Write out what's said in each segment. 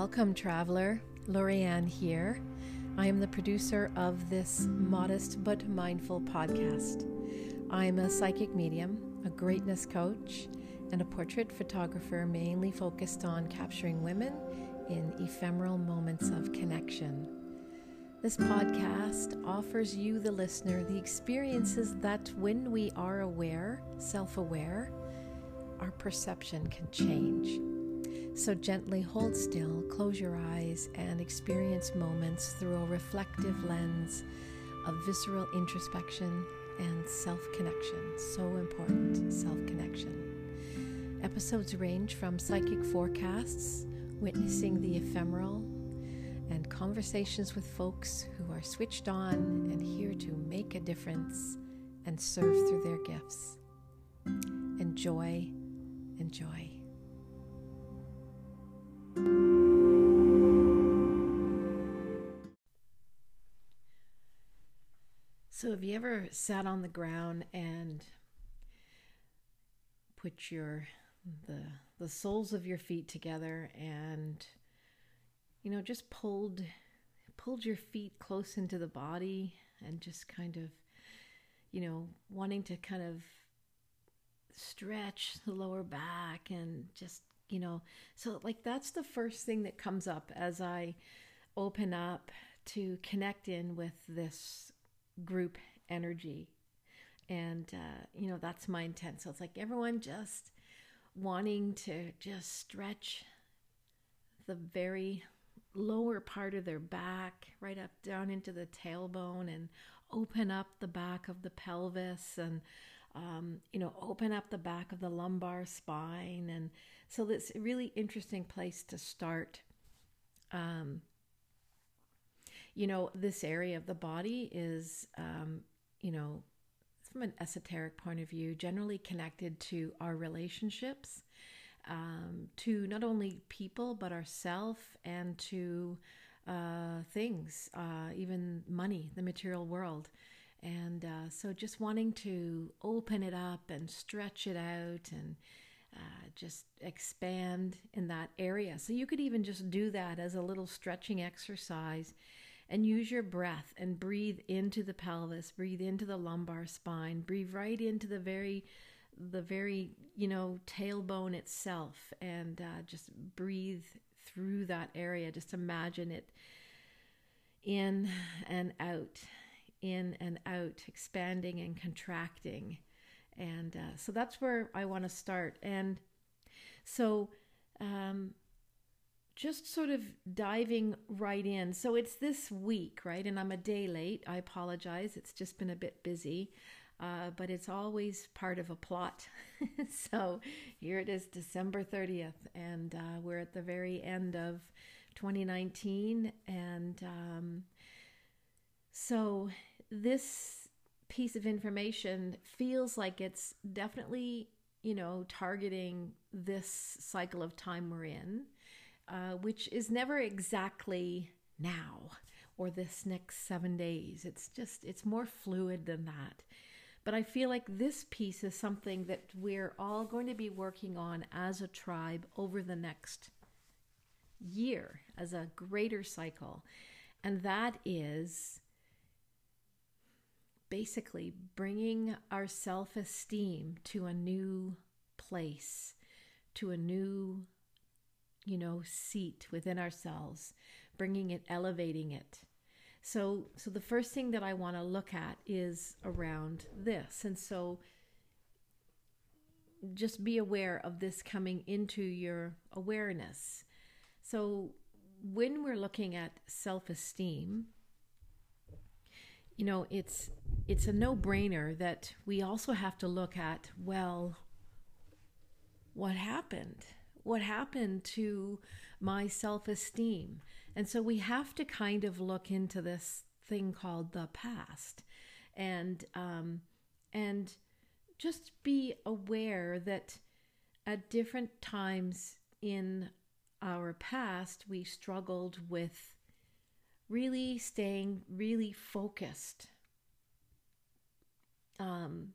Welcome, traveler. Lorianne here. I am the producer of this modest but mindful podcast. I'm a psychic medium, a greatness coach, and a portrait photographer mainly focused on capturing women in ephemeral moments of connection. This podcast offers you, the listener, the experiences that when we are aware, self aware, our perception can change. So gently hold still, close your eyes, and experience moments through a reflective lens of visceral introspection and self connection. So important, self connection. Episodes range from psychic forecasts, witnessing the ephemeral, and conversations with folks who are switched on and here to make a difference and serve through their gifts. Enjoy, enjoy. So, have you ever sat on the ground and put your the the soles of your feet together and you know just pulled pulled your feet close into the body and just kind of you know wanting to kind of stretch the lower back and just you know? So like that's the first thing that comes up as i open up to connect in with this group energy. And uh, you know that's my intent. So it's like everyone just wanting to just stretch the very lower part of their back right up down into the tailbone and open up the back of the pelvis and um, you know open up the back of the lumbar spine and so that's a really interesting place to start um, you know, this area of the body is, um, you know, from an esoteric point of view, generally connected to our relationships, um, to not only people, but ourself and to uh, things, uh, even money, the material world. And uh, so just wanting to open it up and stretch it out and uh, just expand in that area. So you could even just do that as a little stretching exercise and use your breath and breathe into the pelvis, breathe into the lumbar spine, breathe right into the very the very you know tailbone itself and uh, just breathe through that area just imagine it in and out in and out expanding and contracting and uh, so that's where i want to start and so um, just sort of diving right in. So it's this week, right? And I'm a day late. I apologize. It's just been a bit busy, uh, but it's always part of a plot. so here it is, December 30th, and uh, we're at the very end of 2019. And um, so this piece of information feels like it's definitely, you know, targeting this cycle of time we're in uh, which is never exactly now or this next seven days. It's just, it's more fluid than that. But I feel like this piece is something that we're all going to be working on as a tribe over the next year as a greater cycle. And that is basically bringing our self esteem to a new place, to a new you know, seat within ourselves, bringing it, elevating it. So, so the first thing that I want to look at is around this. And so just be aware of this coming into your awareness. So, when we're looking at self-esteem, you know, it's it's a no-brainer that we also have to look at, well, what happened? what happened to my self esteem. And so we have to kind of look into this thing called the past and um, and just be aware that at different times in our past we struggled with really staying really focused um,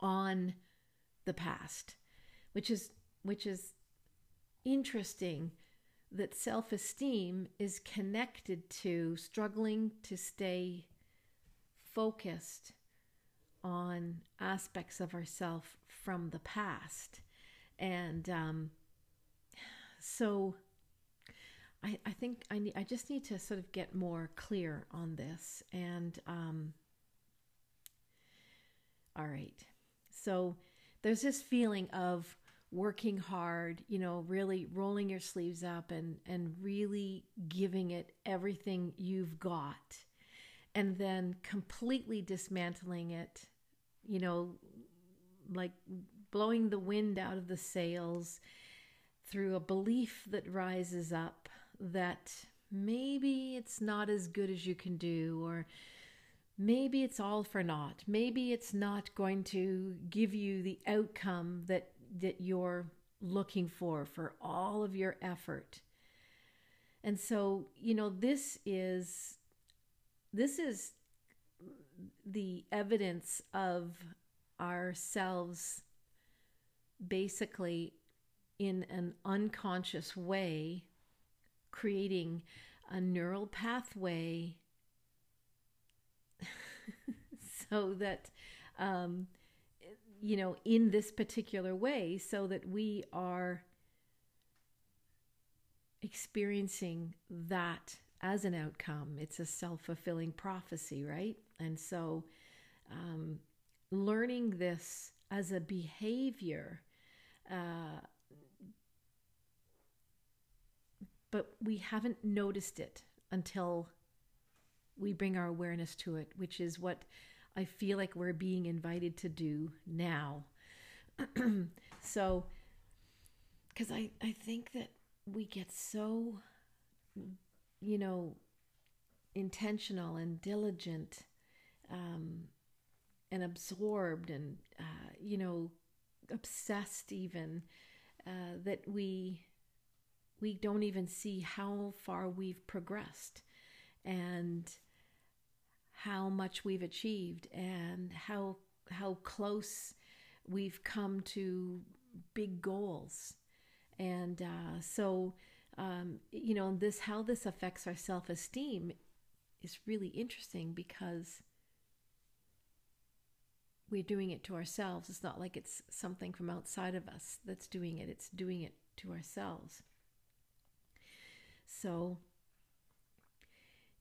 on the past which is which is interesting that self esteem is connected to struggling to stay focused on aspects of ourself from the past. And um, so I, I think I, need, I just need to sort of get more clear on this. And um, all right. So there's this feeling of working hard, you know, really rolling your sleeves up and and really giving it everything you've got. And then completely dismantling it, you know, like blowing the wind out of the sails through a belief that rises up that maybe it's not as good as you can do or maybe it's all for naught. Maybe it's not going to give you the outcome that that you're looking for for all of your effort. And so, you know, this is this is the evidence of ourselves basically in an unconscious way creating a neural pathway so that um, you know in this particular way so that we are experiencing that as an outcome. It's a self-fulfilling prophecy right? And so um, learning this as a behavior uh, but we haven't noticed it until we bring our awareness to it, which is what I feel like we're being invited to do now. so, because I, I think that we get so, you know, intentional and diligent um, and absorbed and, uh, you know, obsessed even uh, that we we don't even see how far we've progressed and how much we've achieved and how how close we've come to big goals. And uh, so um, you know this how this affects our self-esteem is really interesting because we're doing it to ourselves. It's not like it's something from outside of us that's doing it. It's doing it to ourselves so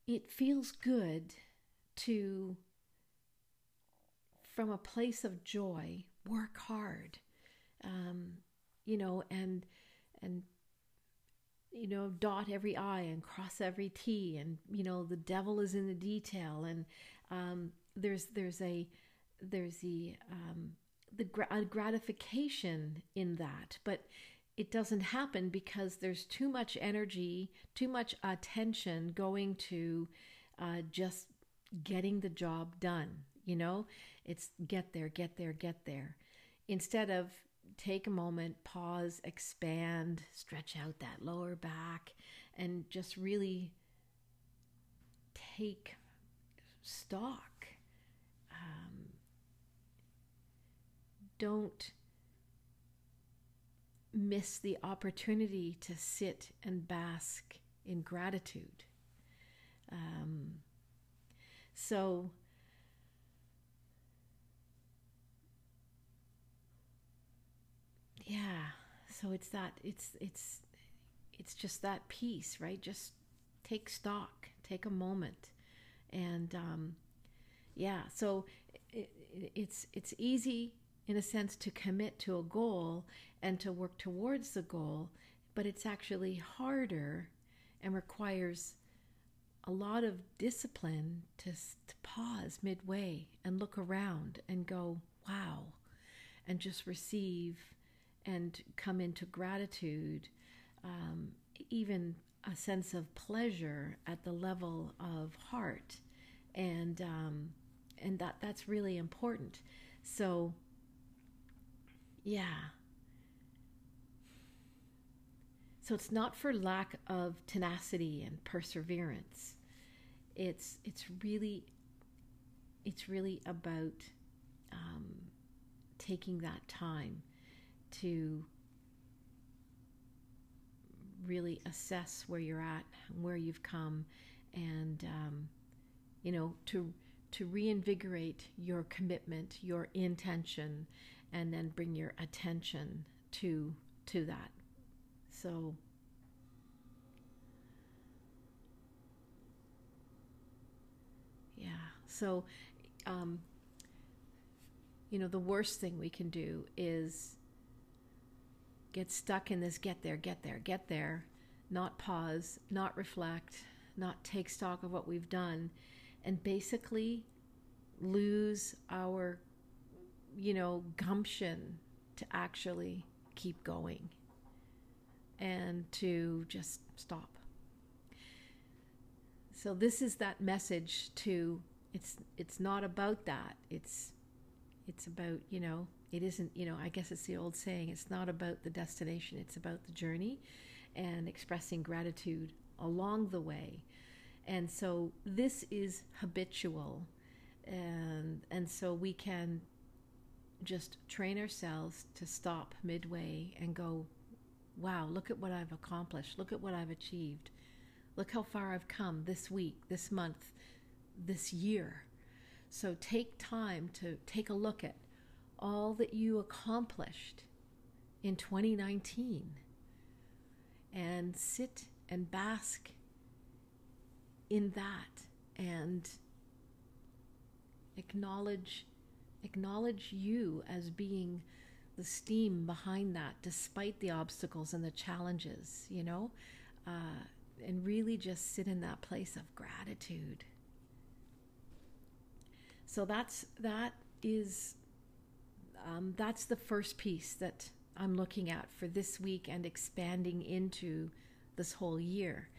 it feels good to, from a place of joy, work hard, um, you know, and and you know dot every i and cross every t and you know the devil is in the detail. And um, there's there's a there's the um, the gra- gratification in that. But it doesn't happen because there's too much energy too much attention going to uh, just getting the job done. You know, it's get there, get there, get there. Instead of take a moment, pause, expand, stretch out that lower back, and just really take stock. Um, don't miss the opportunity to sit and bask in gratitude. Um, so, yeah, so it's that, it's, it's, it's just that piece, right? Just take stock, take a moment. And, um, yeah, so it, it, it's, it's easy in a sense to commit to a goal and to work towards the goal, but it's actually harder and requires a lot of discipline to, to pause midway and look around and go, wow, and just receive and come into gratitude, um, even a sense of pleasure at the level of heart, and um, and that that's really important. So, yeah. So it's not for lack of tenacity and perseverance it's it's really it's really about um, taking that time to really assess where you're at, where you've come, and um, you know to to reinvigorate your commitment, your intention, and then bring your attention to to that. So yeah, so um, you know the worst thing we can do is get stuck in this get there, get there, get there, not pause, not reflect, not take stock of what we've done, and basically lose our, you know, gumption to actually keep going and to just stop. So this is that message to it's it's not about that. It's it's about, you know, it isn't, you know, I guess it's the old saying, it's not about the destination, it's about the journey and expressing gratitude along the way. And so this is habitual. And and so we can just train ourselves to stop midway and go, wow, look at what I've accomplished. Look at what I've achieved. Look how far I've come this week, this month, this year. So take time to take a look at all that you accomplished in 2019 and sit and bask in that and acknowledge acknowledge you as being the steam behind that despite the obstacles and the challenges you know uh, and really just sit in that place of gratitude so that's that is um, that's the first piece that I'm looking at for this week and expanding into this whole year.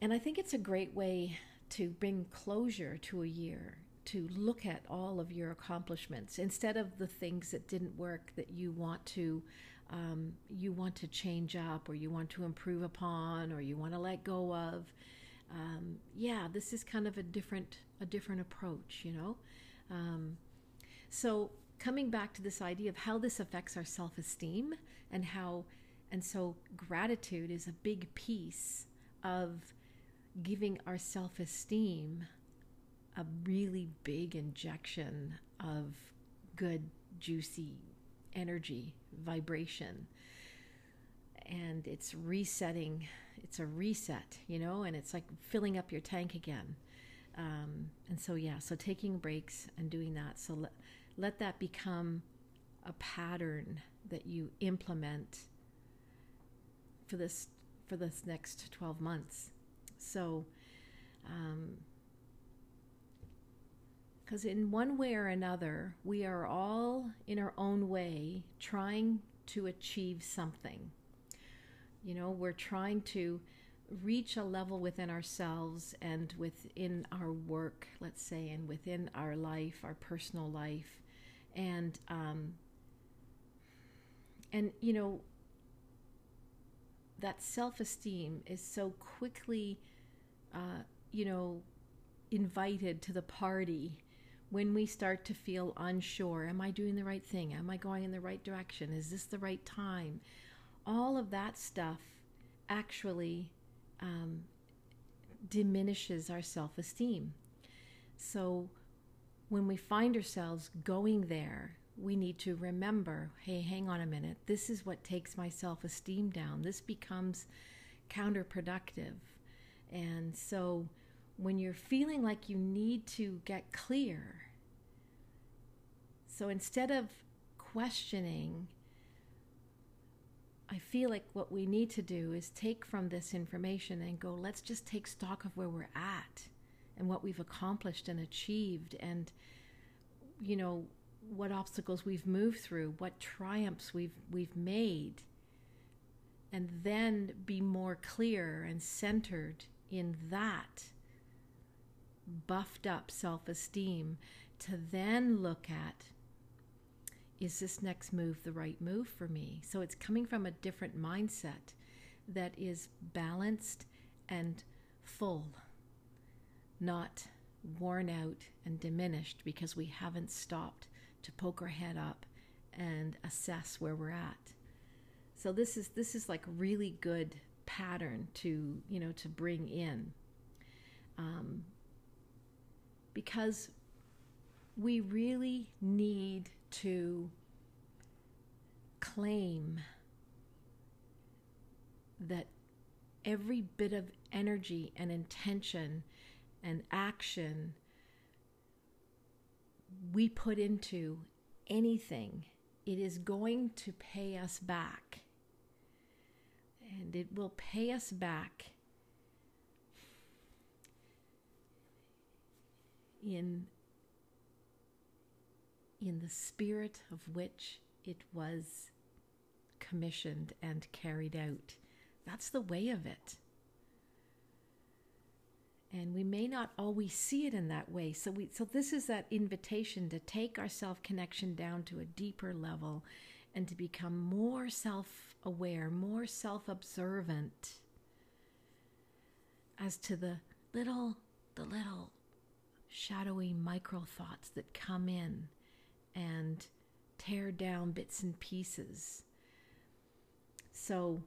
And I think it's a great way to bring closure to a year, to look at all of your accomplishments instead of the things that didn't work that you want to um, you want to change up or you want to improve upon or you want to let go of. Um, yeah, this is kind of a different a different approach, you know. Um, so coming back to this idea of how this affects our self-esteem and how and so gratitude is a big piece of giving our self-esteem a really big injection of good juicy energy vibration and it's resetting it's a reset you know and it's like filling up your tank again um, and so, yeah, so taking breaks and doing that. So let, let that become a pattern that you implement for this for this next 12 months. So, because in one way or another, we are all in our own way trying to achieve something. You know, we're trying to reach a level within ourselves and within our work, let's say, and within our life, our personal life, and um, and you know that self-esteem is so quickly, uh, you know, invited to the party when we start to feel unsure. Am I doing the right thing? Am I going in the right direction? Is this the right time? All of that stuff actually um, diminishes our self esteem. So when we find ourselves going there, we need to remember hey, hang on a minute, this is what takes my self esteem down. This becomes counterproductive. And so when you're feeling like you need to get clear, so instead of questioning I feel like what we need to do is take from this information and go, let's just take stock of where we're at and what we've accomplished and achieved and you know what obstacles we've moved through, what triumphs we've we've made. And then be more clear and centered in that buffed up self-esteem to then look at is this next move the right move for me? So it's coming from a different mindset that is balanced and full, not worn out and diminished because we haven't stopped to poke our head up and assess where we're at. So this is this is like really good pattern to you know to bring in um, because we really need to claim that every bit of energy and intention and action we put into anything, it is going to pay us back. And it will pay us back in in the spirit of which it was commissioned and carried out. That's the way of it. And we may not always see it in that way. So we so this is that invitation to take our self-connection down to a deeper level and to become more self-aware, more self-observant as to the little the little shadowy micro thoughts that come in and tear down bits and pieces. So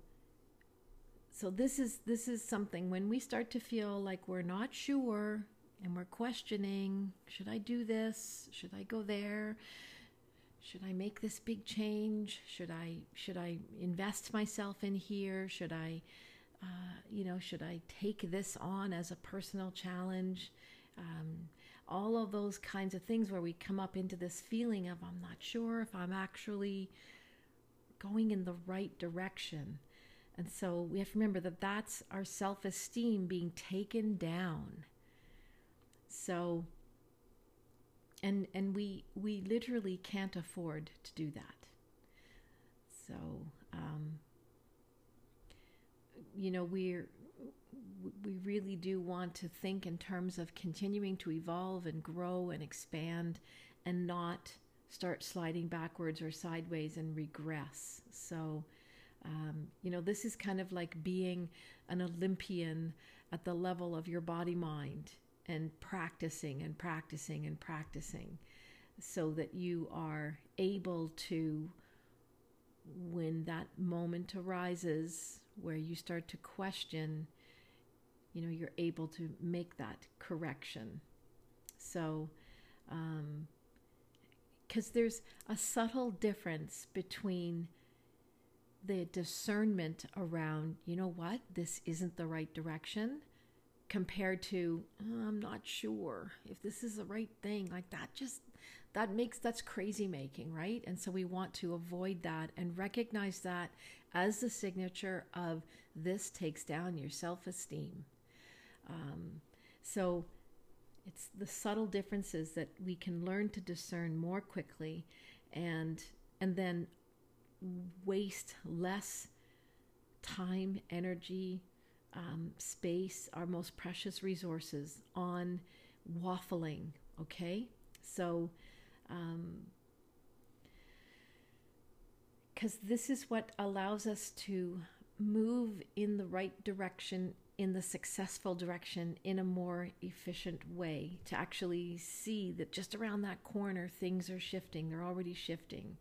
so this is this is something when we start to feel like we're not sure and we're questioning, should I do this? Should I go there? Should I make this big change? Should I should I invest myself in here? Should I uh, you know, should I take this on as a personal challenge? Um, all of those kinds of things where we come up into this feeling of I'm not sure if I'm actually going in the right direction. And so we have to remember that that's our self esteem being taken down. So, and and we we literally can't afford to do that. So, um, you know, we're we really do want to think in terms of continuing to evolve and grow and expand and not start sliding backwards or sideways and regress. So, um, you know, this is kind of like being an Olympian at the level of your body mind and practicing and practicing and practicing so that you are able to, when that moment arises where you start to question you know you're able to make that correction. So because um, there's a subtle difference between the discernment around you know what this isn't the right direction compared to oh, i'm not sure if this is the right thing. Like that just that makes that's crazy making right? And so we want to avoid that and recognize that as the signature of this takes down your self-esteem um, so it's the subtle differences that we can learn to discern more quickly and and then waste less time, energy, um, space, our most precious resources on waffling. Okay? So, because um, this is what allows us to move in the right direction in the successful direction in a more efficient way to actually see that just around that corner things are shifting they're already shifting.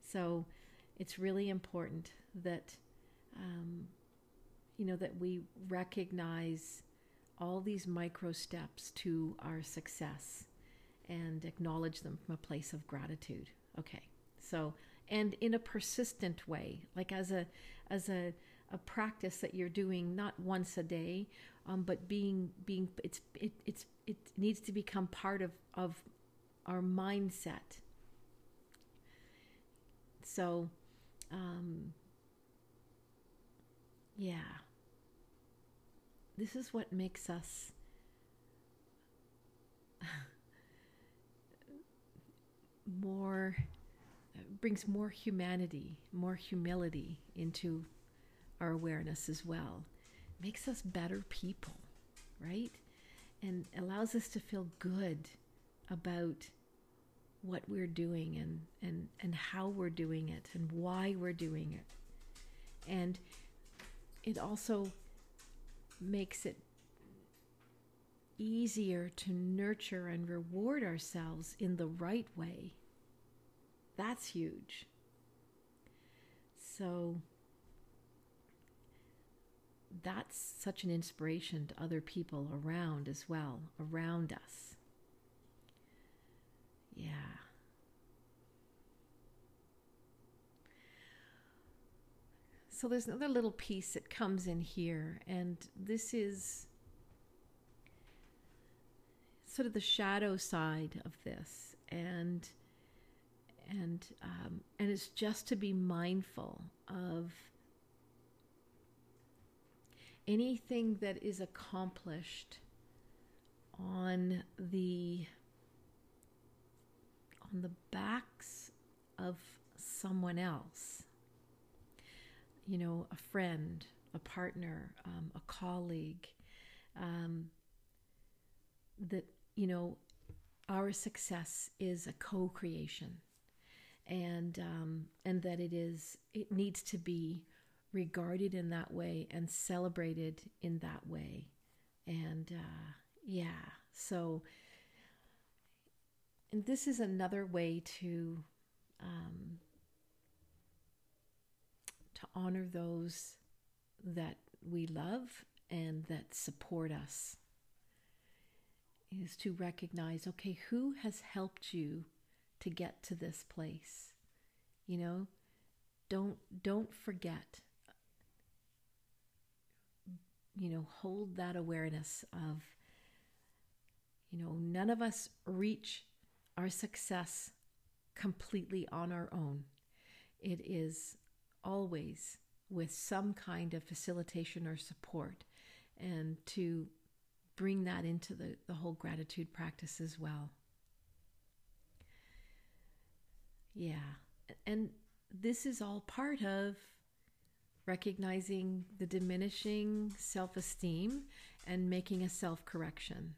So it's really important that um, you know that we recognize all these micro steps to our success and acknowledge them from a place of gratitude. Okay. So and in a persistent way like as a as a a practice that you're doing not once a day, um, but being being it's it it's it needs to become part of of our mindset. So, um, yeah, this is what makes us. more brings more humanity, more humility into our awareness as well. Makes us better people, right? And allows us to feel good about what we're doing and, and, and how we're doing it and why we're doing it. And it also makes it easier to nurture and reward ourselves in the right way. That's huge. So, that's such an inspiration to other people around as well, around us. Yeah. So there's another little piece that comes in here, and this is sort of the shadow side of this, and and um, and it's just to be mindful of anything that is accomplished on the on the backs of someone else. You know a friend a partner um, a colleague um, that you know our success is a co-creation. And um, and that it is it needs to be regarded in that way and celebrated in that way. And uh, yeah so and this is another way to um, to honor those that we love and that support us is to recognize okay who has helped you to get to this place? You know don't don't forget you know hold that awareness of you know none of us reach our success completely on our own it is always with some kind of facilitation or support and to bring that into the, the whole gratitude practice as well yeah. And this is all part of recognizing the diminishing self esteem and making a self correction.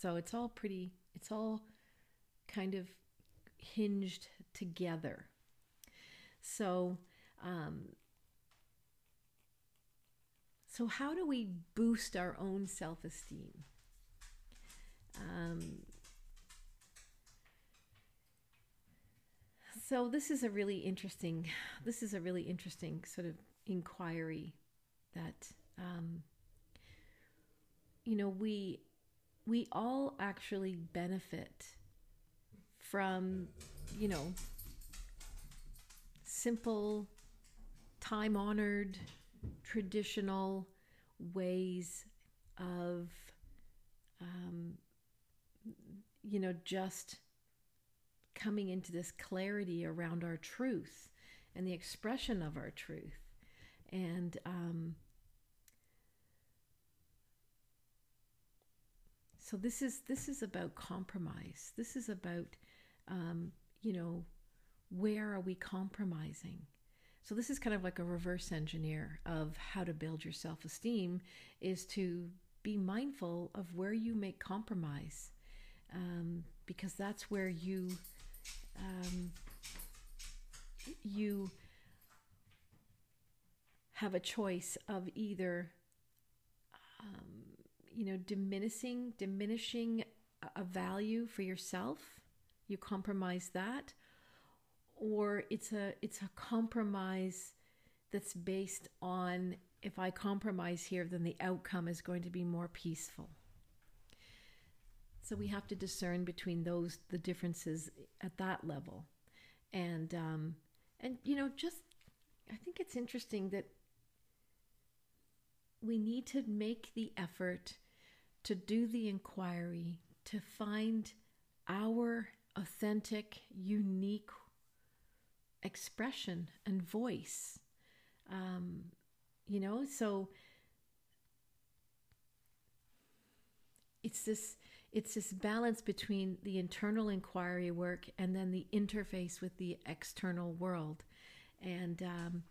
So it's all pretty, it's all kind of hinged together. So, um, so how do we boost our own self esteem? Um, so this is a really interesting this is a really interesting sort of inquiry that um, you know we we all actually benefit from you know simple time honored traditional ways of um, you know just coming into this clarity around our truth and the expression of our truth. And um, so this is this is about compromise. This is about um, you know where are we compromising? So this is kind of like a reverse engineer of how to build your self-esteem is to be mindful of where you make compromise um, because that's where you um, you have a choice of either um, you know diminishing diminishing a value for yourself you compromise that or it's a it's a compromise that's based on if i compromise here then the outcome is going to be more peaceful. So we have to discern between those the differences at that level, and um, and you know just I think it's interesting that we need to make the effort to do the inquiry to find our authentic, unique expression and voice. Um, you know, so it's this it's this balance between the internal inquiry work and then the interface with the external world. And um,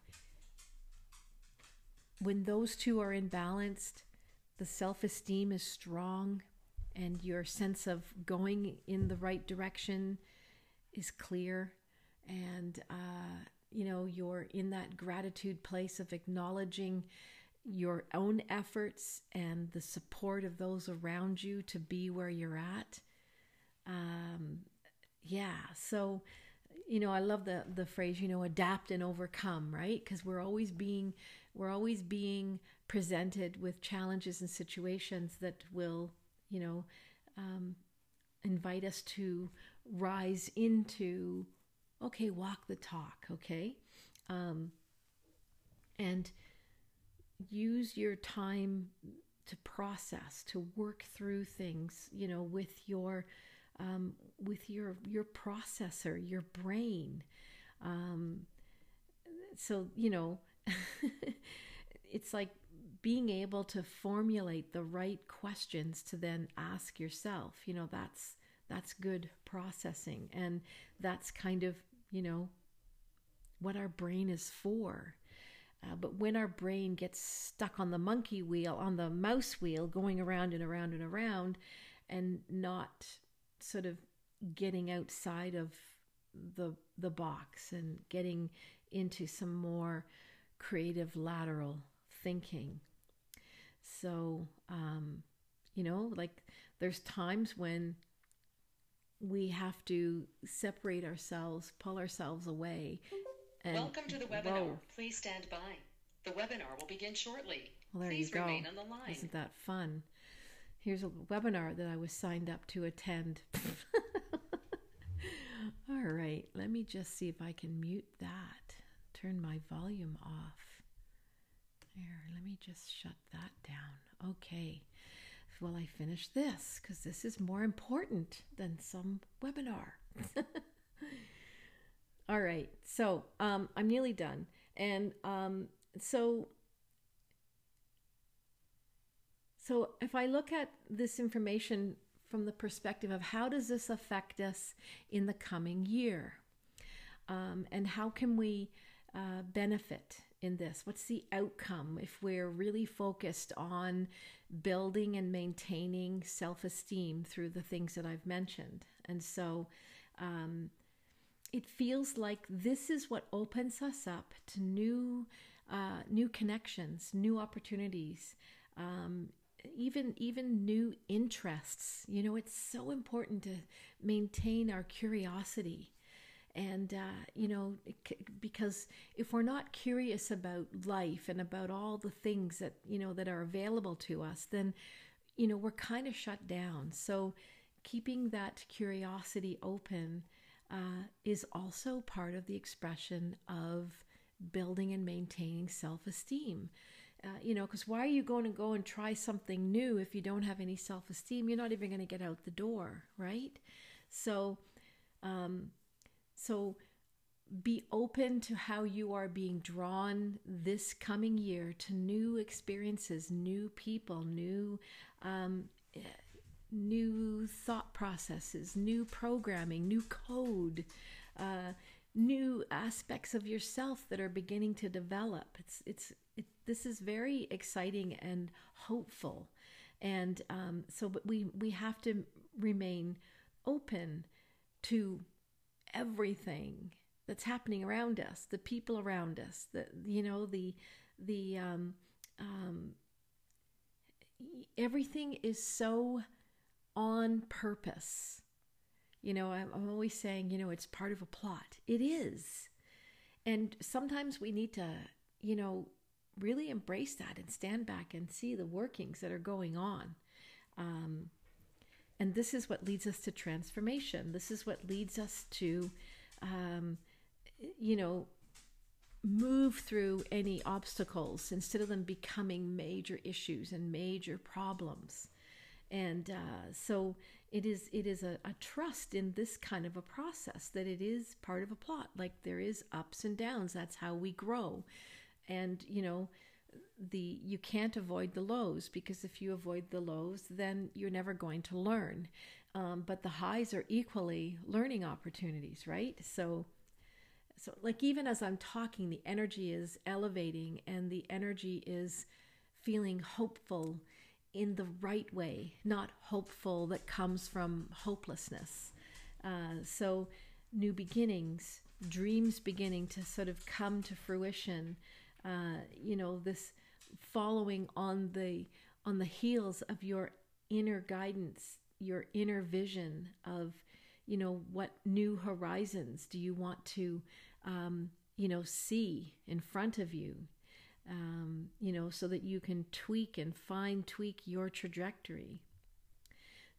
when those two are in balance, the self esteem is strong and your sense of going in the right direction is clear. And, uh, you know, you're in that gratitude place of acknowledging your own efforts and the support of those around you to be where you're at. Um, yeah, so you know, I love the the phrase, you know, adapt and overcome, right? Because we're always being we're always being presented with challenges and situations that will, you know, um, invite us to rise into, okay, walk the talk, okay? Um, and use your time to process, to work through things, you know, with your um, with your your processor, your brain. Um, so you know, it's like being able to formulate the right questions to then ask yourself. You know, that's that's good processing, and that's kind of you know what our brain is for. Uh, but when our brain gets stuck on the monkey wheel, on the mouse wheel, going around and around and around, and not sort of getting outside of the the box and getting into some more creative lateral thinking. So, um, you know, like there's times when we have to separate ourselves, pull ourselves away. And, Welcome to the webinar. Whoa. Please stand by. The webinar will begin shortly. Well, there Please you go. remain on the line. Isn't that fun? Here's a webinar that I was signed up to attend. All right, let me just see if I can mute that. Turn my volume off. There, let me just shut that down. Okay. Well, I finish this because this is more important than some webinar. All right, so um, I'm nearly done. And um, so So if I look at this information from the perspective of how does this affect us in the coming year, um, and how can we uh, benefit in this? What's the outcome if we're really focused on building and maintaining self-esteem through the things that I've mentioned? And so. Um, it feels like this is what opens us up to new uh, new connections, new opportunities, um, even even new interests you know it's so important to maintain our curiosity and uh, you know because if we're not curious about life and about all the things that you know that are available to us then you know we're kind of shut down so keeping that curiosity open uh, is also part of the expression of building and maintaining self-esteem uh, you know, because why are you going to go and try something new if you don't have any self esteem? You're not even going to get out the door, right? So, um, so be open to how you are being drawn this coming year to new experiences, new people, new, um, new thought processes, new programming, new code. Uh, new aspects of yourself that are beginning to develop. It's it's it, this is very exciting and hopeful, and um, so but we we have to remain open to everything that's happening around us, the people around us, the you know the the um, um, everything is so on purpose you know, I'm, I'm always saying, you know, it's part of a plot. It is. And sometimes we need to, you know, really embrace that and stand back and see the workings that are going on. Um, and this is what leads us to transformation. This is what leads us to, um, you know, move through any obstacles instead of them becoming major issues and major problems. And uh, so it is it is a, a trust in this kind of a process that it is part of a plot like there is ups and downs that's how we grow and you know the you can't avoid the lows because if you avoid the lows then you're never going to learn um, but the highs are equally learning opportunities right so so like even as i'm talking the energy is elevating and the energy is feeling hopeful in the right way, not hopeful that comes from hopelessness. Uh, so, new beginnings, dreams beginning to sort of come to fruition. Uh, you know, this following on the on the heels of your inner guidance, your inner vision of, you know, what new horizons do you want to, um, you know, see in front of you. um, you know, so that you can tweak and fine tweak your trajectory.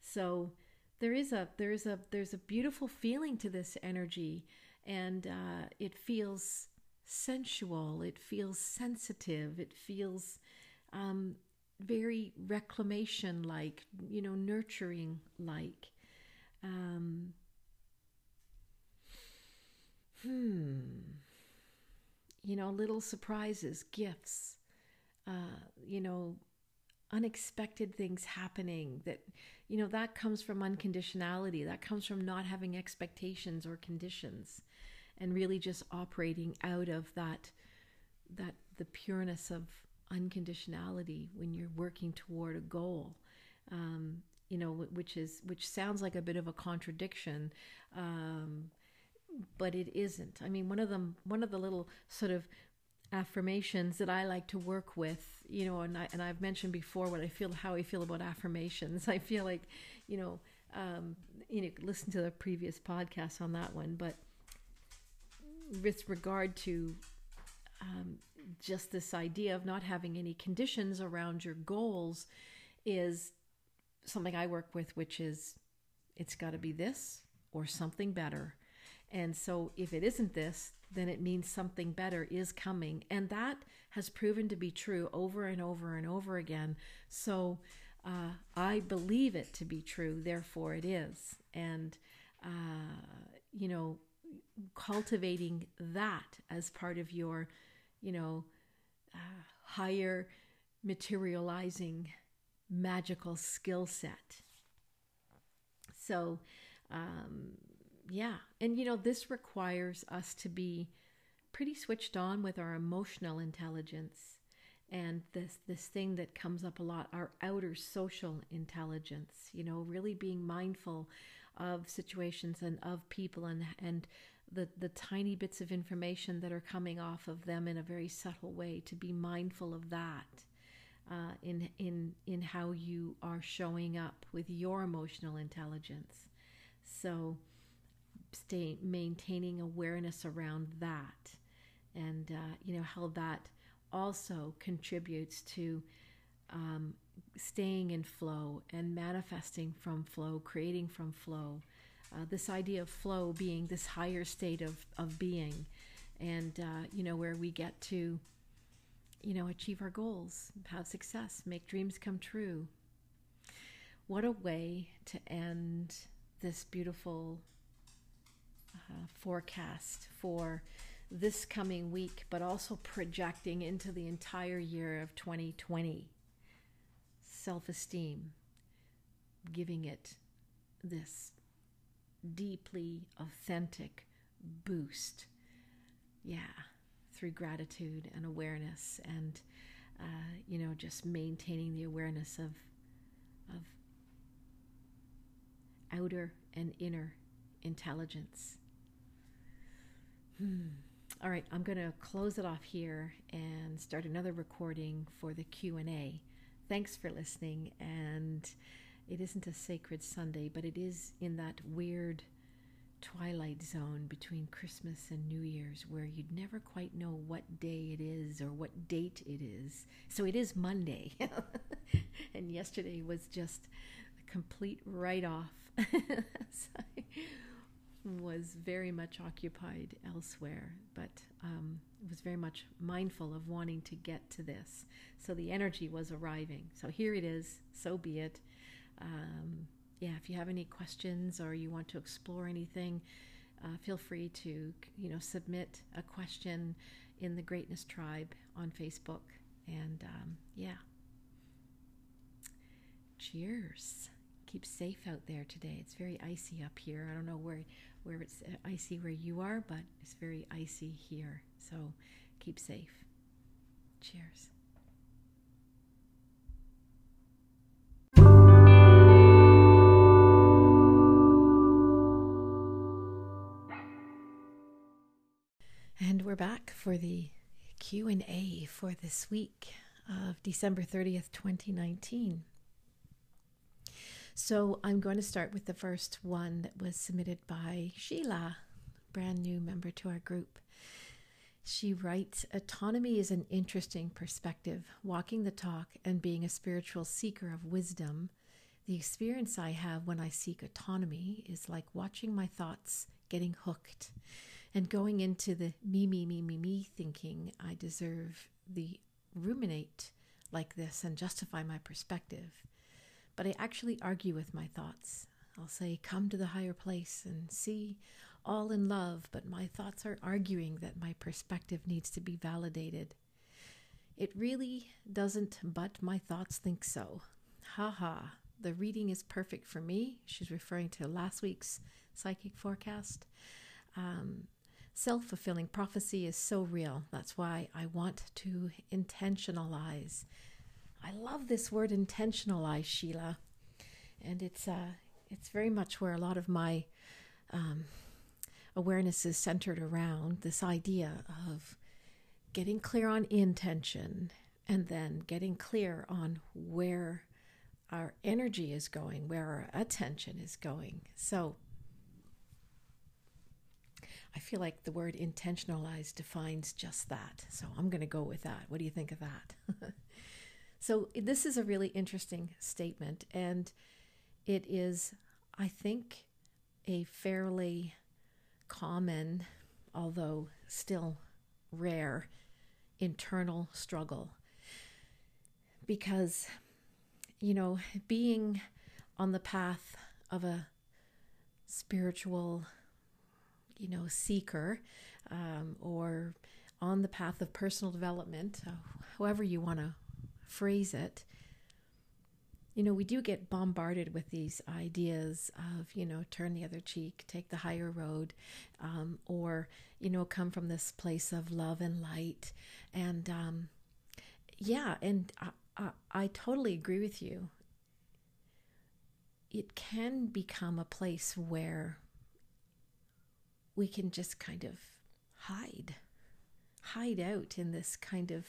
So there is a there's a there's a beautiful feeling to this energy, and uh, it feels sensual. It feels sensitive. It feels um, very reclamation like, you know, nurturing like. Um, hmm you know, little surprises, gifts, uh, you know, unexpected things happening that, you know, that comes from unconditionality. That comes from not having expectations or conditions and really just operating out of that, that, the pureness of unconditionality when you're working toward a goal. Um, you know, which is which sounds like a bit of a contradiction, um, but it isn't. I mean, one of them, one of the little sort of affirmations that I like to work with, you know, and I and I've mentioned before what I feel, how I feel about affirmations. I feel like, you know, um, you know, listen to the previous podcast on that one, but with regard to um, just this idea of not having any conditions around your goals is something I work with, which is it's got to be this or something better. And so if it isn't this, then it means something better is coming. And that has proven to be true over and over and over again. So uh, I believe it to be true, therefore it is. And, uh, you know, cultivating that as part of your, you know, uh, higher materializing magical skill set. So, um, yeah. And, you know, this requires us to be pretty switched on with our emotional intelligence and this this thing that comes up a lot our outer social intelligence you know really being mindful of situations and of people and and the the tiny bits of information that are coming off of them in a very subtle way to be mindful of that uh, in in in how you are showing up with your emotional intelligence. So stay maintaining awareness around that and uh, you know how that also contributes to um, staying in flow and manifesting from flow creating from flow uh, this idea of flow being this higher state of, of being and uh, you know where we get to you know achieve our goals have success make dreams come true what a way to end this beautiful uh, forecast for this coming week, but also projecting into the entire year of 2020. Self esteem, giving it this deeply authentic boost. Yeah, through gratitude and awareness, and uh, you know, just maintaining the awareness of of outer and inner intelligence Hmm. All right, I'm going to close it off here and start another recording for the Q&A. Thanks for listening and it isn't a sacred Sunday, but it is in that weird twilight zone between Christmas and New Year's where you'd never quite know what day it is or what date it is. So it is Monday. and yesterday was just a complete write off. I was very much occupied elsewhere, but um, was very much mindful of wanting to get to this. So the energy was arriving. So here it is. So be it. Um, yeah, if you have any questions or you want to explore anything, uh, feel free to you know submit a question in the Greatness Tribe on Facebook. And um, yeah, cheers keep safe out there today. It's very icy up here. I don't know where where it's icy where you are, but it's very icy here. So keep safe. Cheers. We're back for the Q&A for this week of December 30th, 2019. So I'm going to start with the first one that was submitted by Sheila, brand new member to our group. She writes Autonomy is an interesting perspective, walking the talk and being a spiritual seeker of wisdom. The experience I have when I seek autonomy is like watching my thoughts getting hooked and going into the me, me, me, me, me thinking I deserve the ruminate like this and justify my perspective. But I actually argue with my thoughts. I'll say, Come to the higher place and see all in love, but my thoughts are arguing that my perspective needs to be validated. It really doesn't, but my thoughts think so. Ha ha. The reading is perfect for me. She's referring to last week's psychic forecast. Um, Self fulfilling prophecy is so real. That's why I want to intentionalize. I love this word intentionalize, Sheila. And it's, uh, it's very much where a lot of my um, awareness is centered around this idea of getting clear on intention and then getting clear on where our energy is going, where our attention is going. So I feel like the word intentionalized defines just that. So I'm going to go with that. What do you think of that? so this is a really interesting statement, and it is, I think, a fairly common, although still rare, internal struggle. Because, you know, being on the path of a spiritual, you know, seeker um, or on the path of personal development, uh, however you want to phrase it, you know, we do get bombarded with these ideas of, you know, turn the other cheek, take the higher road, um, or, you know, come from this place of love and light. And um, yeah, and I, I, I totally agree with you. It can become a place where we can just kind of hide, hide out in this kind of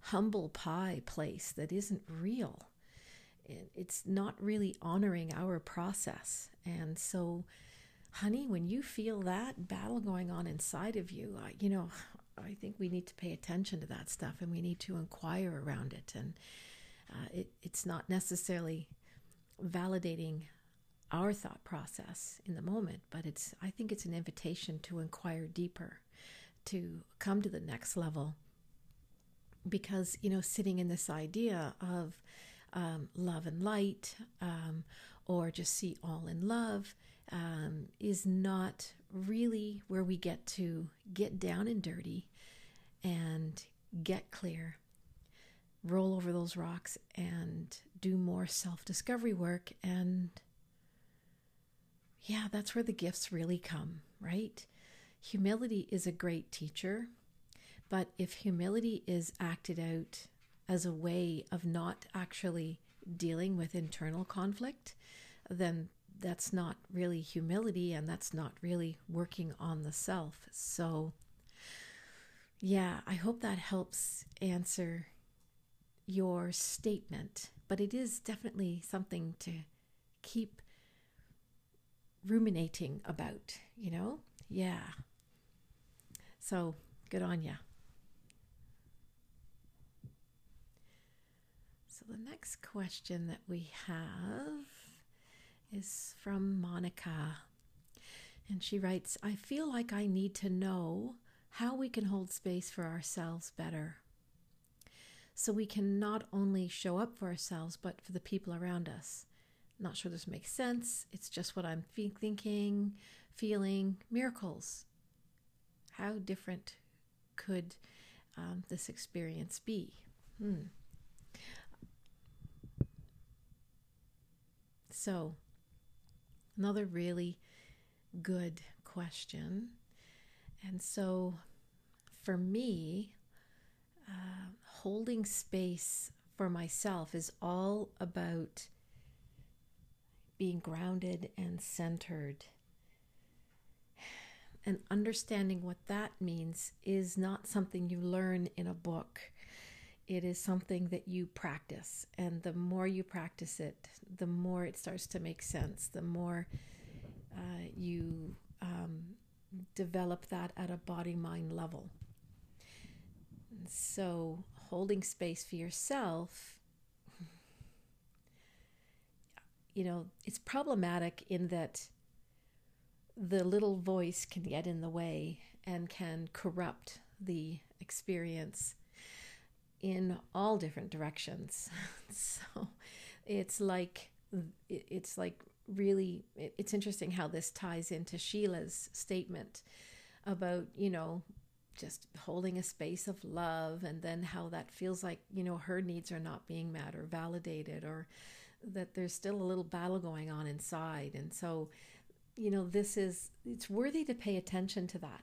humble pie place that isn't real it's not really honoring our process. And so, honey, when you feel that battle going on inside of you, you know, I think we need to pay attention to that stuff and we need to inquire around it. And uh, it, it's not necessarily validating our thought process in the moment, but it's I think it's an invitation to inquire deeper, to come to the next level. Because you know, sitting in this idea of um, love and light um, or just see all in love um, is not really where we get to get down and dirty and get clear, roll over those rocks and do more self discovery work. And yeah, that's where the gifts really come, right? Humility is a great teacher, but if humility is acted out as a way of not actually dealing with internal conflict, then that's not really humility and that's not really working on the self. So, yeah, I hope that helps answer your statement, but it is definitely something to keep ruminating about, you know? Yeah. So, good on ya. So the next question that we have is from Monica. And she writes I feel like I need to know how we can hold space for ourselves better. So we can not only show up for ourselves, but for the people around us. Not sure this makes sense. It's just what I'm thinking, feeling. Miracles. How different could um, this experience be? Hmm. So, another really good question. And so, for me, uh, holding space for myself is all about being grounded and centered. And understanding what that means is not something you learn in a book it is something that you practice. And the more you practice it, the more it starts to make sense, the more uh, you um, develop that at a body mind level. so holding space for yourself, you know, it's problematic in that the little voice can get in the way and can corrupt the experience in all different directions. so it's like it's like really it's interesting how this ties into Sheila's statement about, you know, just holding a space of love and then how that feels like, you know, her needs are not being met or validated or that there's still a little battle going on inside. And so, you know, this is it's worthy to pay attention to that.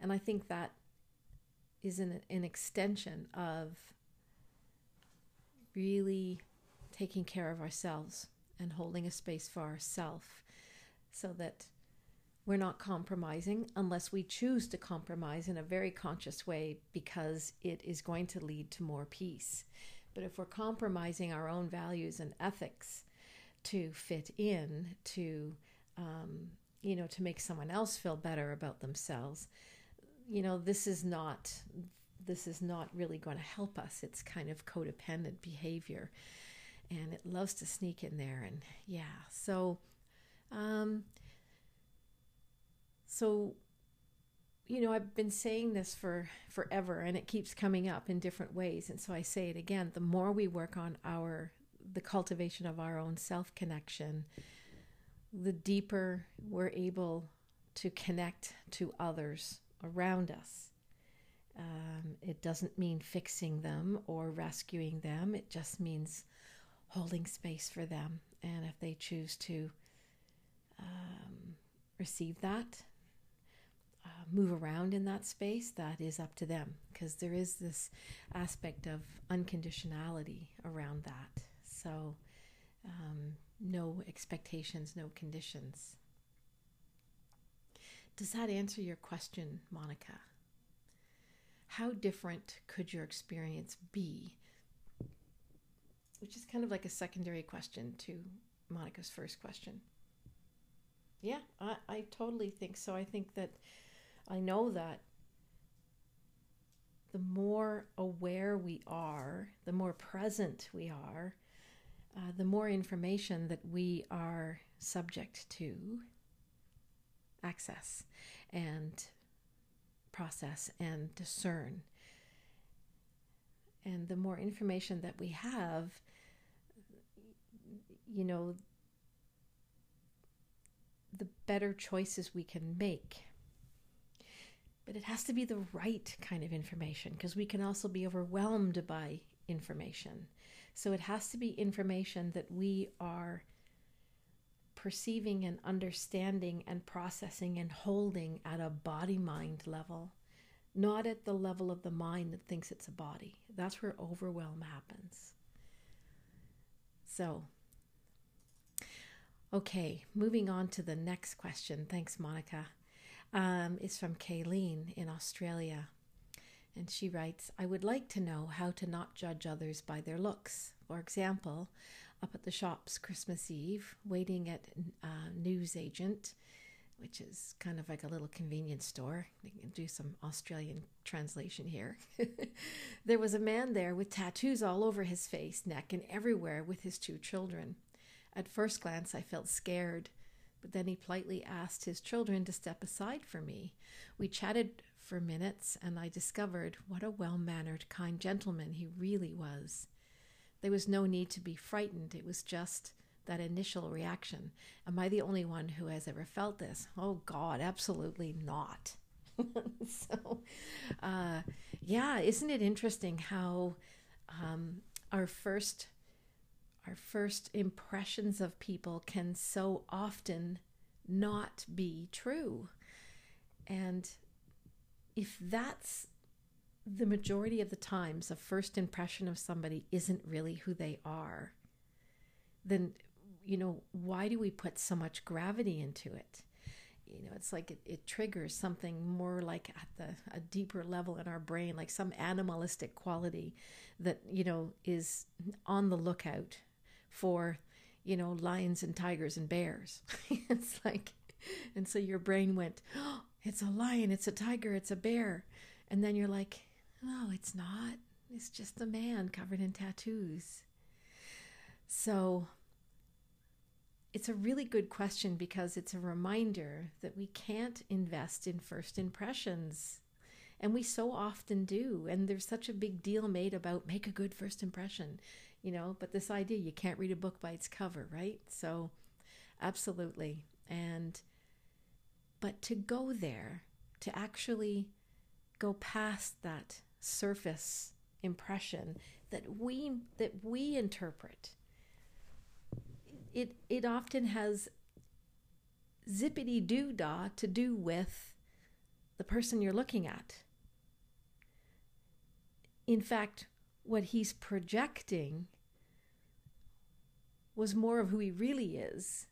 And I think that is an, an extension of really taking care of ourselves and holding a space for ourselves so that we're not compromising unless we choose to compromise in a very conscious way because it is going to lead to more peace. But if we're compromising our own values and ethics to fit in, to, um, you know, to make someone else feel better about themselves, you know, this is not this is not really going to help us. It's kind of codependent behavior, and it loves to sneak in there. And yeah, so, um, so, you know, I've been saying this for forever, and it keeps coming up in different ways. And so I say it again: the more we work on our the cultivation of our own self connection, the deeper we're able to connect to others around us. Um, it doesn't mean fixing them or rescuing them, it just means holding space for them. And if they choose to um, receive that, uh, move around in that space, that is up to them because there is this aspect of unconditionality around that. So, um, no expectations, no conditions. Does that answer your question, Monica? How different could your experience be? Which is kind of like a secondary question to Monica's first question. Yeah, I, I totally think so. I think that I know that the more aware we are, the more present we are, uh, the more information that we are subject to access and process and discern. And the more information that we have, you know, the better choices we can make. But it has to be the right kind of information because we can also be overwhelmed by information. So it has to be information that we are perceiving and understanding and processing and holding at a body mind level, not at the level of the mind that thinks it's a body. That's where overwhelm happens. So, okay, moving on to the next question. Thanks, Monica. Um, it's from Kaylene in Australia. And she writes, I would like to know how to not judge others by their looks. For example, up at the shops Christmas Eve, waiting at a uh, newsagent, which is kind of like a little convenience store. We can do some Australian translation here. there was a man there with tattoos all over his face, neck, and everywhere with his two children. At first glance, I felt scared, but then he politely asked his children to step aside for me. We chatted for minutes, and I discovered what a well mannered, kind gentleman he really was. There was no need to be frightened. It was just that initial reaction. Am I the only one who has ever felt this? Oh, God, absolutely not. so, uh, yeah, isn't it interesting how um, our first our first impressions of people can so often not be true, and if that's the majority of the times a first impression of somebody isn't really who they are, then, you know, why do we put so much gravity into it? You know, it's like it, it triggers something more like at the a deeper level in our brain, like some animalistic quality that, you know, is on the lookout for, you know, lions and tigers and bears. it's like and so your brain went, oh, it's a lion, it's a tiger, it's a bear. And then you're like, No, it's not. It's just a man covered in tattoos. So it's a really good question because it's a reminder that we can't invest in first impressions. And we so often do. And there's such a big deal made about make a good first impression, you know, but this idea you can't read a book by its cover, right? So, absolutely. And, but to go there, to actually go past that surface impression that we that we interpret it it often has zippity doo dah to do with the person you're looking at. In fact, what he's projecting was more of who he really is.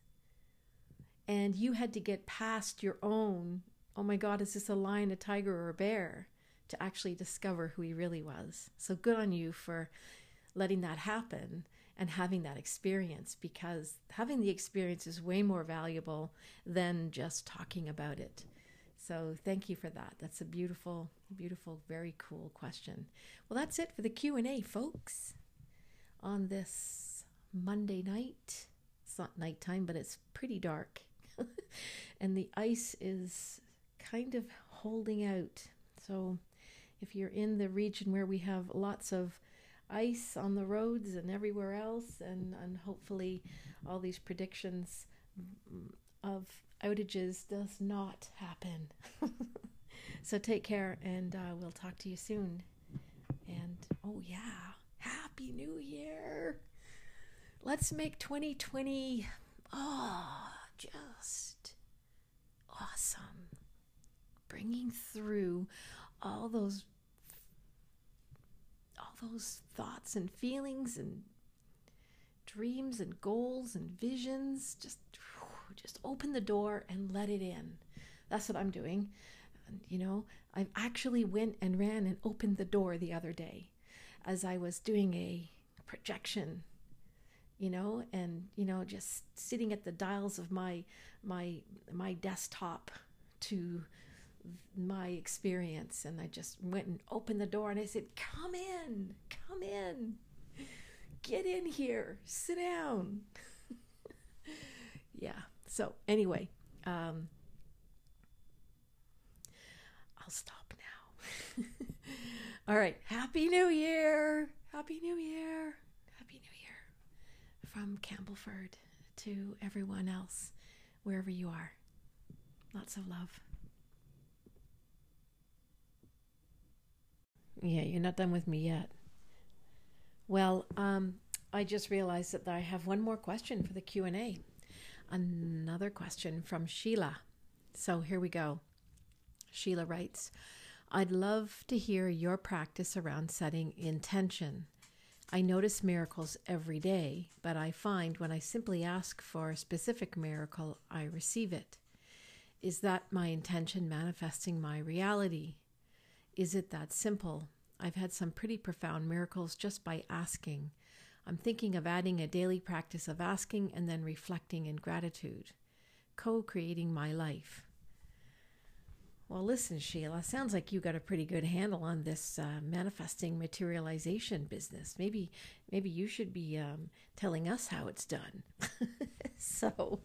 And you had to get past your own, oh my God, is this a lion, a tiger, or a bear, to actually discover who he really was. So good on you for letting that happen and having that experience because having the experience is way more valuable than just talking about it. So thank you for that. That's a beautiful, beautiful, very cool question. Well, that's it for the Q&A, folks. On this Monday night. It's not nighttime, but it's pretty dark. and the ice is kind of holding out. So if you're in the region where we have lots of ice on the roads and everywhere else, and, and hopefully all these predictions of outages does not happen. so take care, and uh, we'll talk to you soon. And oh, yeah, Happy New Year! Let's make 2020 oh, just awesome. Bringing through all those all those thoughts and feelings and dreams and goals and visions just just open the door and let it in. That's what i'm doing. And, you know i actually went and ran and opened the door the other day as i was doing a projection you know and you know just sitting at the dials of my my my desktop to my experience. And I just went and opened the door and I said, Come in, come in, get in here, sit down. yeah. So, anyway, um, I'll stop now. All right. Happy New Year. Happy New Year. Happy New Year from Campbellford to everyone else, wherever you are. Lots of love. Yeah, you're not done with me yet. Well, um, I just realized that I have one more question for the Q&A. Another question from Sheila. So here we go. Sheila writes, I'd love to hear your practice around setting intention. I notice miracles every day, but I find when I simply ask for a specific miracle, I receive it. Is that my intention manifesting my reality? Is it that simple? I've had some pretty profound miracles just by asking. I'm thinking of adding a daily practice of asking and then reflecting in gratitude, co creating my life. Well, listen, Sheila, sounds like you got a pretty good handle on this uh, manifesting materialization business. Maybe, maybe you should be um, telling us how it's done. so,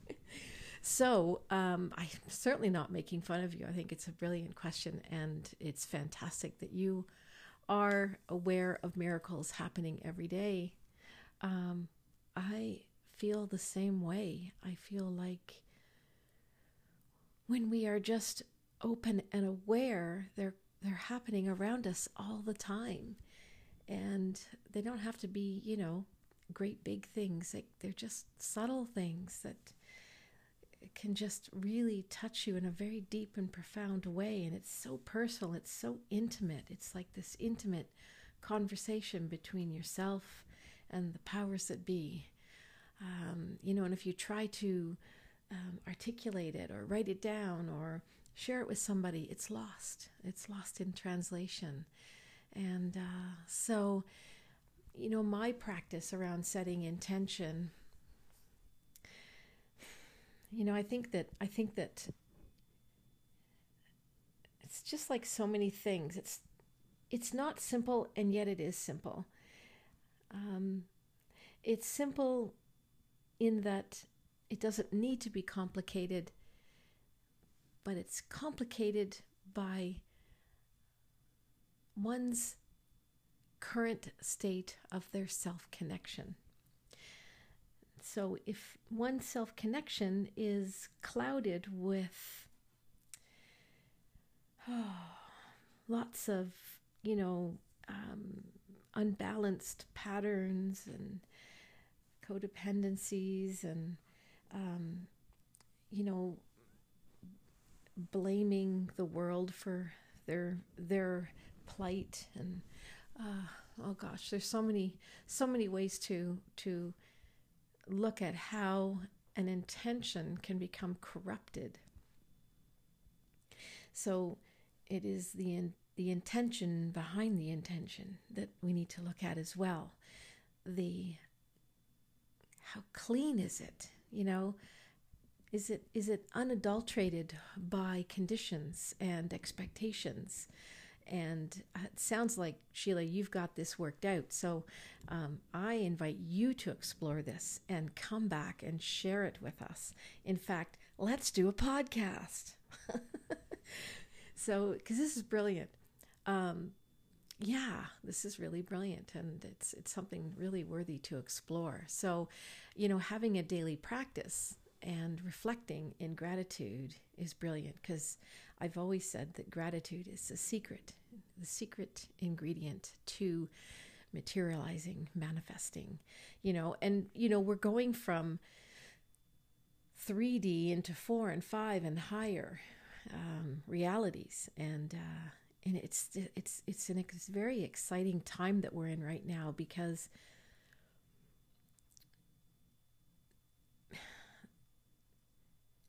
so, um, I'm certainly not making fun of you. I think it's a brilliant question, and it's fantastic that you are aware of miracles happening every day. Um, I feel the same way. I feel like when we are just open and aware, they're they're happening around us all the time, and they don't have to be, you know, great big things. Like they're just subtle things that can just really touch you in a very deep and profound way. And it's so personal, it's so intimate. It's like this intimate conversation between yourself and the powers that be. Um, you know, and if you try to um, articulate it or write it down or share it with somebody, it's lost. It's lost in translation. And uh, so, you know, my practice around setting intention you know, I think that I think that it's just like so many things. It's it's not simple, and yet it is simple. Um, it's simple in that it doesn't need to be complicated, but it's complicated by one's current state of their self connection. So, if one's self connection is clouded with oh, lots of, you know, um, unbalanced patterns and codependencies and, um, you know, blaming the world for their their plight and uh, oh gosh, there's so many so many ways to to look at how an intention can become corrupted. So it is the in, the intention behind the intention that we need to look at as well. The how clean is it? You know, is it is it unadulterated by conditions and expectations? And it sounds like, Sheila, you've got this worked out. So um, I invite you to explore this and come back and share it with us. In fact, let's do a podcast. so, because this is brilliant. Um, yeah, this is really brilliant, and it's it's something really worthy to explore. So, you know, having a daily practice and reflecting in gratitude is brilliant because I've always said that gratitude is the secret, the secret ingredient to materializing, manifesting, you know, and, you know, we're going from 3D into four and five and higher um, realities. And, uh, and it's, it's, it's an it's very exciting time that we're in right now because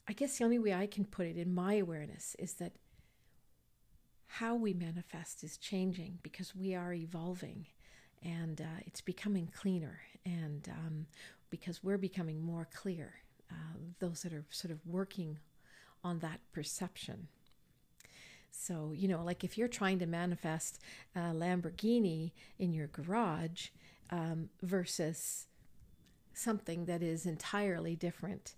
I guess the only way I can put it in my awareness is that how we manifest is changing because we are evolving and uh, it's becoming cleaner and um, because we're becoming more clear uh, those that are sort of working on that perception so you know like if you're trying to manifest a lamborghini in your garage um, versus something that is entirely different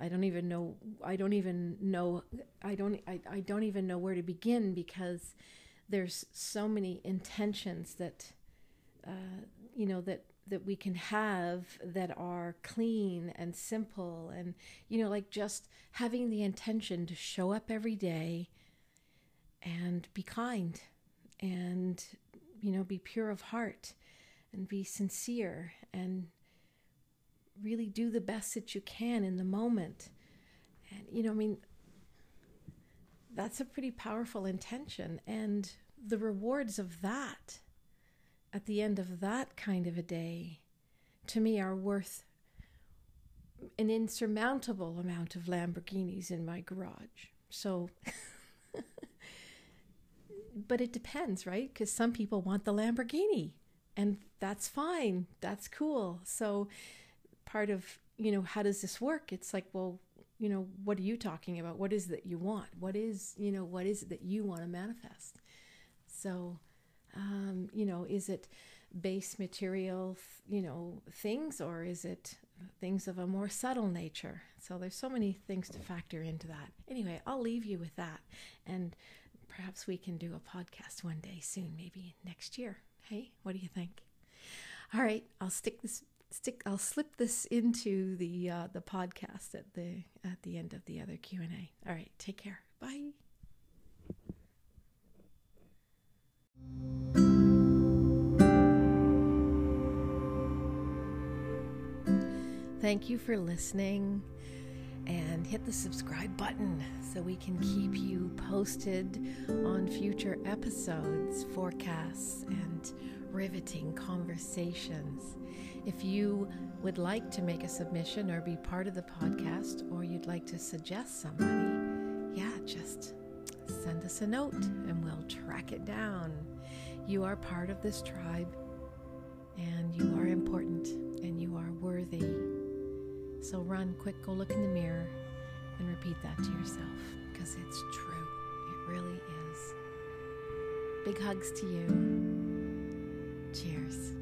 I don't even know. I don't even know. I don't. I, I don't even know where to begin because there's so many intentions that, uh, you know, that that we can have that are clean and simple and you know like just having the intention to show up every day and be kind and you know be pure of heart and be sincere and really do the best that you can in the moment. And, you know, I mean, that's a pretty powerful intention. And the rewards of that at the end of that kind of a day to me are worth an insurmountable amount of Lamborghinis in my garage. So, but it depends, right? Because some people want the Lamborghini, and that's fine. That's cool. So, part of you know how does this work it's like well you know what are you talking about what is that you want what is you know what is it that you want to manifest so um, you know is it base material you know things or is it things of a more subtle nature so there's so many things to factor into that anyway i'll leave you with that and perhaps we can do a podcast one day soon maybe next year hey what do you think all right i'll stick this stick I'll slip this into the uh, the podcast at the at the end of the other Q&A. All right, take care. Bye. Thank you for listening and hit the subscribe button so we can keep you posted on future episodes, forecasts, and riveting conversations. If you would like to make a submission or be part of the podcast, or you'd like to suggest somebody, yeah, just send us a note and we'll track it down. You are part of this tribe, and you are important, and you are worthy. So run quick, go look in the mirror, and repeat that to yourself because it's true. It really is. Big hugs to you. Cheers.